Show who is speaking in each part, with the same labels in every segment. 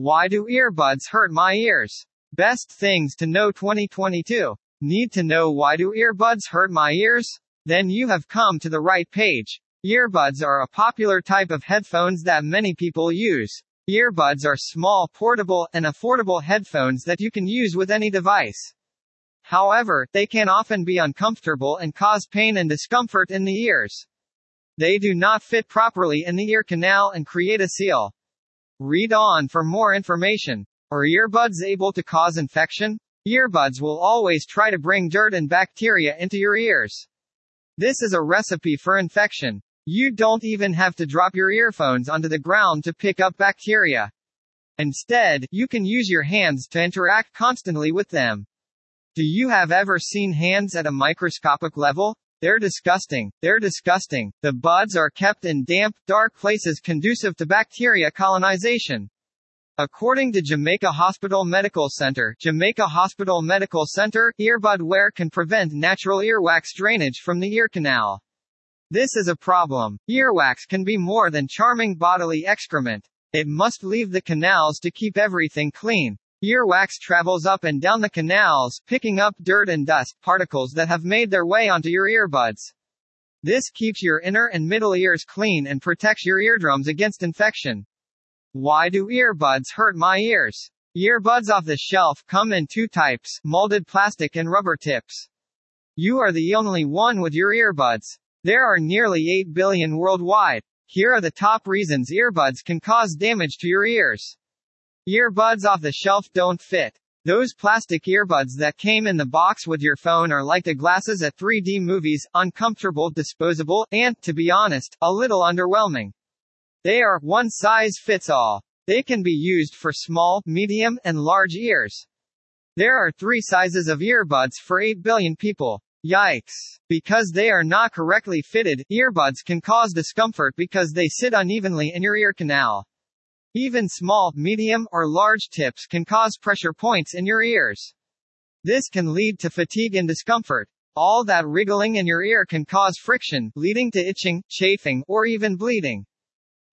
Speaker 1: Why do earbuds hurt my ears? Best things to know 2022. Need to know why do earbuds hurt my ears? Then you have come to the right page. Earbuds are a popular type of headphones that many people use. Earbuds are small, portable, and affordable headphones that you can use with any device. However, they can often be uncomfortable and cause pain and discomfort in the ears. They do not fit properly in the ear canal and create a seal. Read on for more information. Are earbuds able to cause infection? Earbuds will always try to bring dirt and bacteria into your ears. This is a recipe for infection. You don't even have to drop your earphones onto the ground to pick up bacteria. Instead, you can use your hands to interact constantly with them. Do you have ever seen hands at a microscopic level? They're disgusting. They're disgusting. The buds are kept in damp, dark places conducive to bacteria colonization. According to Jamaica Hospital Medical Center, Jamaica Hospital Medical Center, earbud wear can prevent natural earwax drainage from the ear canal. This is a problem. Earwax can be more than charming bodily excrement. It must leave the canals to keep everything clean. Earwax travels up and down the canals, picking up dirt and dust particles that have made their way onto your earbuds. This keeps your inner and middle ears clean and protects your eardrums against infection. Why do earbuds hurt my ears? Earbuds off the shelf come in two types, molded plastic and rubber tips. You are the only one with your earbuds. There are nearly 8 billion worldwide. Here are the top reasons earbuds can cause damage to your ears. Earbuds off the shelf don't fit. Those plastic earbuds that came in the box with your phone are like the glasses at 3D movies, uncomfortable, disposable, and, to be honest, a little underwhelming. They are one size fits all. They can be used for small, medium, and large ears. There are three sizes of earbuds for 8 billion people. Yikes. Because they are not correctly fitted, earbuds can cause discomfort because they sit unevenly in your ear canal. Even small, medium, or large tips can cause pressure points in your ears. This can lead to fatigue and discomfort. All that wriggling in your ear can cause friction, leading to itching, chafing, or even bleeding.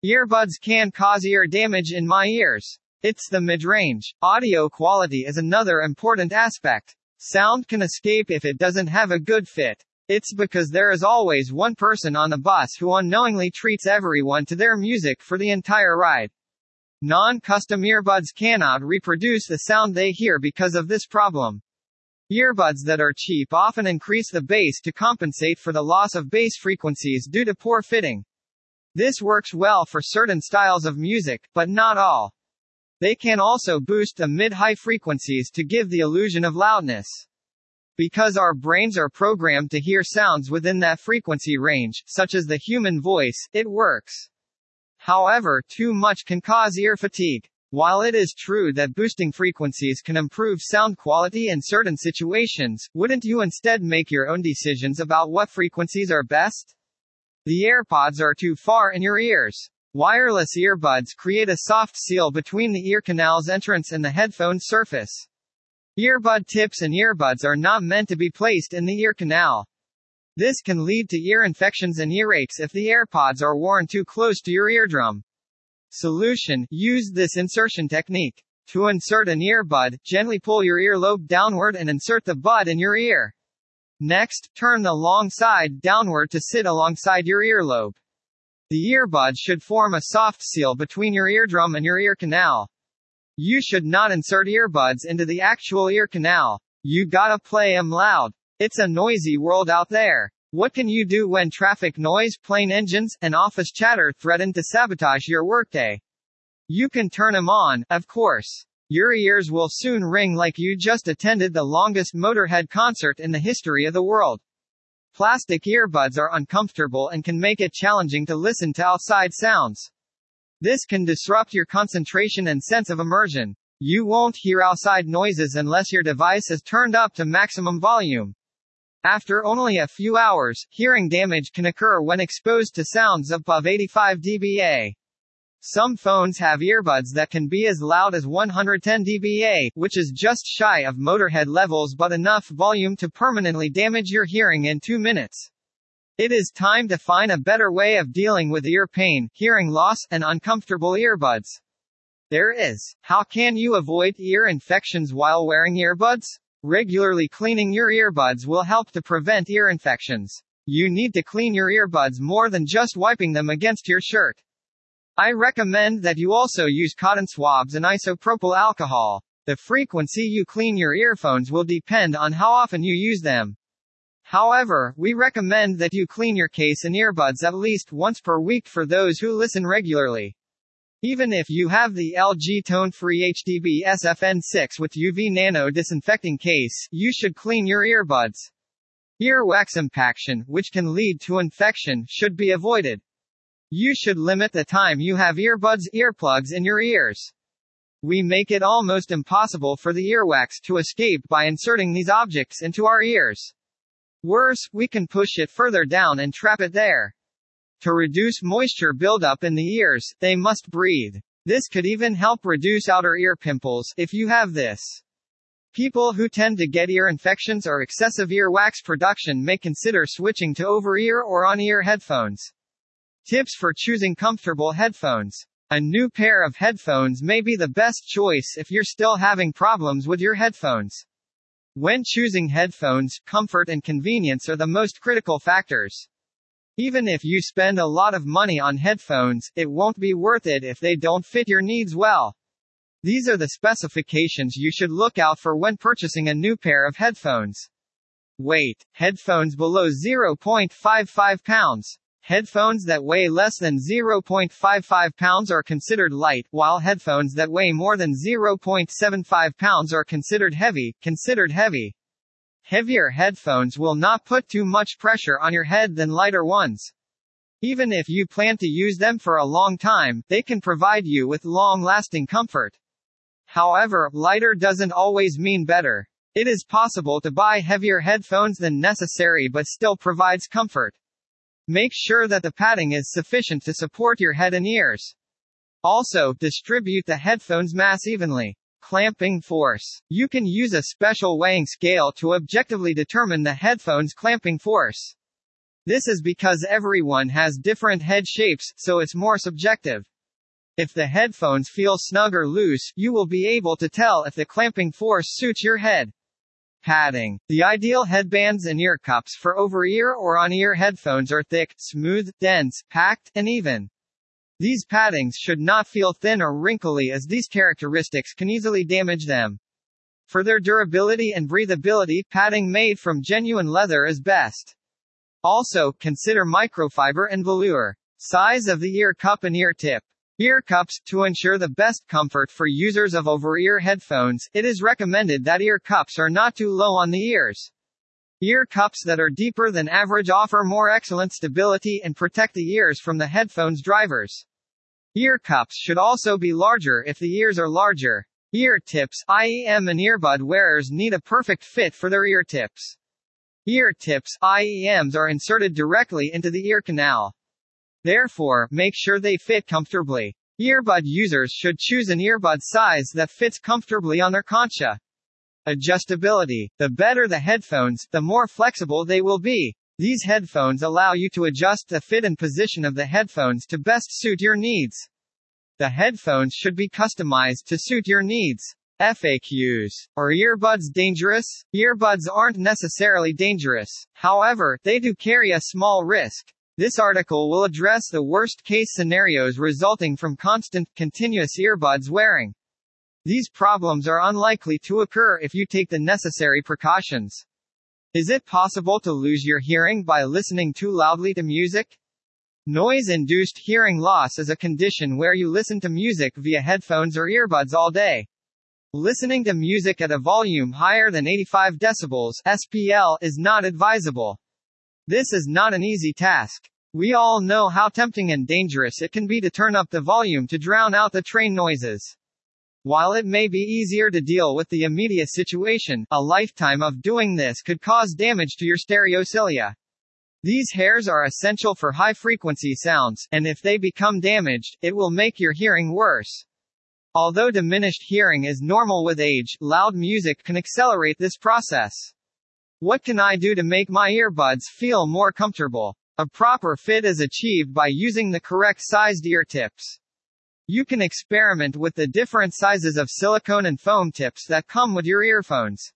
Speaker 1: Earbuds can cause ear damage in my ears. It's the mid-range. Audio quality is another important aspect. Sound can escape if it doesn't have a good fit. It's because there is always one person on the bus who unknowingly treats everyone to their music for the entire ride. Non-custom earbuds cannot reproduce the sound they hear because of this problem. Earbuds that are cheap often increase the bass to compensate for the loss of bass frequencies due to poor fitting. This works well for certain styles of music, but not all. They can also boost the mid-high frequencies to give the illusion of loudness. Because our brains are programmed to hear sounds within that frequency range, such as the human voice, it works. However, too much can cause ear fatigue. While it is true that boosting frequencies can improve sound quality in certain situations, wouldn't you instead make your own decisions about what frequencies are best? The AirPods are too far in your ears. Wireless earbuds create a soft seal between the ear canal's entrance and the headphone surface. Earbud tips and earbuds are not meant to be placed in the ear canal. This can lead to ear infections and earaches if the AirPods are worn too close to your eardrum. Solution Use this insertion technique. To insert an earbud, gently pull your earlobe downward and insert the bud in your ear. Next, turn the long side downward to sit alongside your earlobe. The earbud should form a soft seal between your eardrum and your ear canal. You should not insert earbuds into the actual ear canal. You gotta play 'em loud. It's a noisy world out there. What can you do when traffic noise, plane engines, and office chatter threaten to sabotage your workday? You can turn them on, of course. Your ears will soon ring like you just attended the longest Motorhead concert in the history of the world. Plastic earbuds are uncomfortable and can make it challenging to listen to outside sounds. This can disrupt your concentration and sense of immersion. You won't hear outside noises unless your device is turned up to maximum volume. After only a few hours, hearing damage can occur when exposed to sounds above 85 dBA. Some phones have earbuds that can be as loud as 110 dBA, which is just shy of Motorhead levels but enough volume to permanently damage your hearing in 2 minutes. It is time to find a better way of dealing with ear pain, hearing loss, and uncomfortable earbuds. There is. How can you avoid ear infections while wearing earbuds? Regularly cleaning your earbuds will help to prevent ear infections. You need to clean your earbuds more than just wiping them against your shirt. I recommend that you also use cotton swabs and isopropyl alcohol. The frequency you clean your earphones will depend on how often you use them. However, we recommend that you clean your case and earbuds at least once per week for those who listen regularly. Even if you have the LG tone-free HDB SFN6 with UV nano disinfecting case, you should clean your earbuds. Earwax impaction, which can lead to infection, should be avoided. You should limit the time you have earbuds earplugs in your ears. We make it almost impossible for the earwax to escape by inserting these objects into our ears. Worse, we can push it further down and trap it there. To reduce moisture buildup in the ears, they must breathe. This could even help reduce outer ear pimples, if you have this. People who tend to get ear infections or excessive ear wax production may consider switching to over-ear or on-ear headphones. Tips for choosing comfortable headphones. A new pair of headphones may be the best choice if you're still having problems with your headphones. When choosing headphones, comfort and convenience are the most critical factors. Even if you spend a lot of money on headphones, it won't be worth it if they don't fit your needs well. These are the specifications you should look out for when purchasing a new pair of headphones. Weight. Headphones below 0.55 pounds. Headphones that weigh less than 0.55 pounds are considered light, while headphones that weigh more than 0.75 pounds are considered heavy, considered heavy. Heavier headphones will not put too much pressure on your head than lighter ones. Even if you plan to use them for a long time, they can provide you with long-lasting comfort. However, lighter doesn't always mean better. It is possible to buy heavier headphones than necessary but still provides comfort. Make sure that the padding is sufficient to support your head and ears. Also, distribute the headphones mass evenly. Clamping force. You can use a special weighing scale to objectively determine the headphone's clamping force. This is because everyone has different head shapes, so it's more subjective. If the headphones feel snug or loose, you will be able to tell if the clamping force suits your head. Padding. The ideal headbands and ear cups for over-ear or on-ear headphones are thick, smooth, dense, packed, and even. These paddings should not feel thin or wrinkly as these characteristics can easily damage them. For their durability and breathability, padding made from genuine leather is best. Also, consider microfiber and velour. Size of the ear cup and ear tip. Ear cups. To ensure the best comfort for users of over-ear headphones, it is recommended that ear cups are not too low on the ears. Ear cups that are deeper than average offer more excellent stability and protect the ears from the headphone's drivers. Ear cups should also be larger if the ears are larger. Ear tips, IEM and earbud wearers need a perfect fit for their ear tips. Ear tips, IEMs are inserted directly into the ear canal. Therefore, make sure they fit comfortably. Earbud users should choose an earbud size that fits comfortably on their concha. Adjustability. The better the headphones, the more flexible they will be. These headphones allow you to adjust the fit and position of the headphones to best suit your needs. The headphones should be customized to suit your needs. FAQs. Are earbuds dangerous? Earbuds aren't necessarily dangerous. However, they do carry a small risk. This article will address the worst case scenarios resulting from constant, continuous earbuds wearing. These problems are unlikely to occur if you take the necessary precautions. Is it possible to lose your hearing by listening too loudly to music? Noise-induced hearing loss is a condition where you listen to music via headphones or earbuds all day. Listening to music at a volume higher than 85 decibels SPL is not advisable. This is not an easy task. We all know how tempting and dangerous it can be to turn up the volume to drown out the train noises. While it may be easier to deal with the immediate situation, a lifetime of doing this could cause damage to your stereocilia. These hairs are essential for high frequency sounds, and if they become damaged, it will make your hearing worse. Although diminished hearing is normal with age, loud music can accelerate this process. What can I do to make my earbuds feel more comfortable? A proper fit is achieved by using the correct sized ear tips. You can experiment with the different sizes of silicone and foam tips that come with your earphones.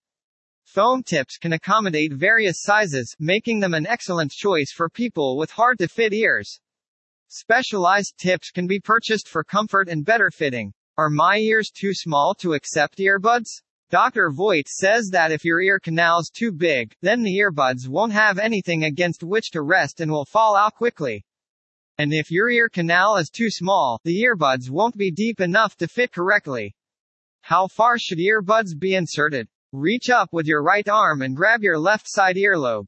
Speaker 1: Foam tips can accommodate various sizes, making them an excellent choice for people with hard to fit ears. Specialized tips can be purchased for comfort and better fitting. Are my ears too small to accept earbuds? Dr. Voigt says that if your ear canal's too big, then the earbuds won't have anything against which to rest and will fall out quickly. And if your ear canal is too small, the earbuds won't be deep enough to fit correctly. How far should earbuds be inserted? Reach up with your right arm and grab your left side earlobe.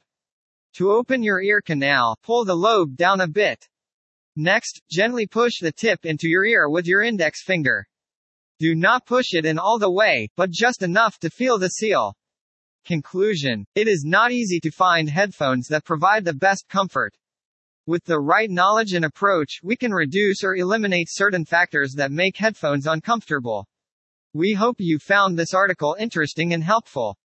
Speaker 1: To open your ear canal, pull the lobe down a bit. Next, gently push the tip into your ear with your index finger. Do not push it in all the way, but just enough to feel the seal. Conclusion. It is not easy to find headphones that provide the best comfort. With the right knowledge and approach, we can reduce or eliminate certain factors that make headphones uncomfortable. We hope you found this article interesting and helpful.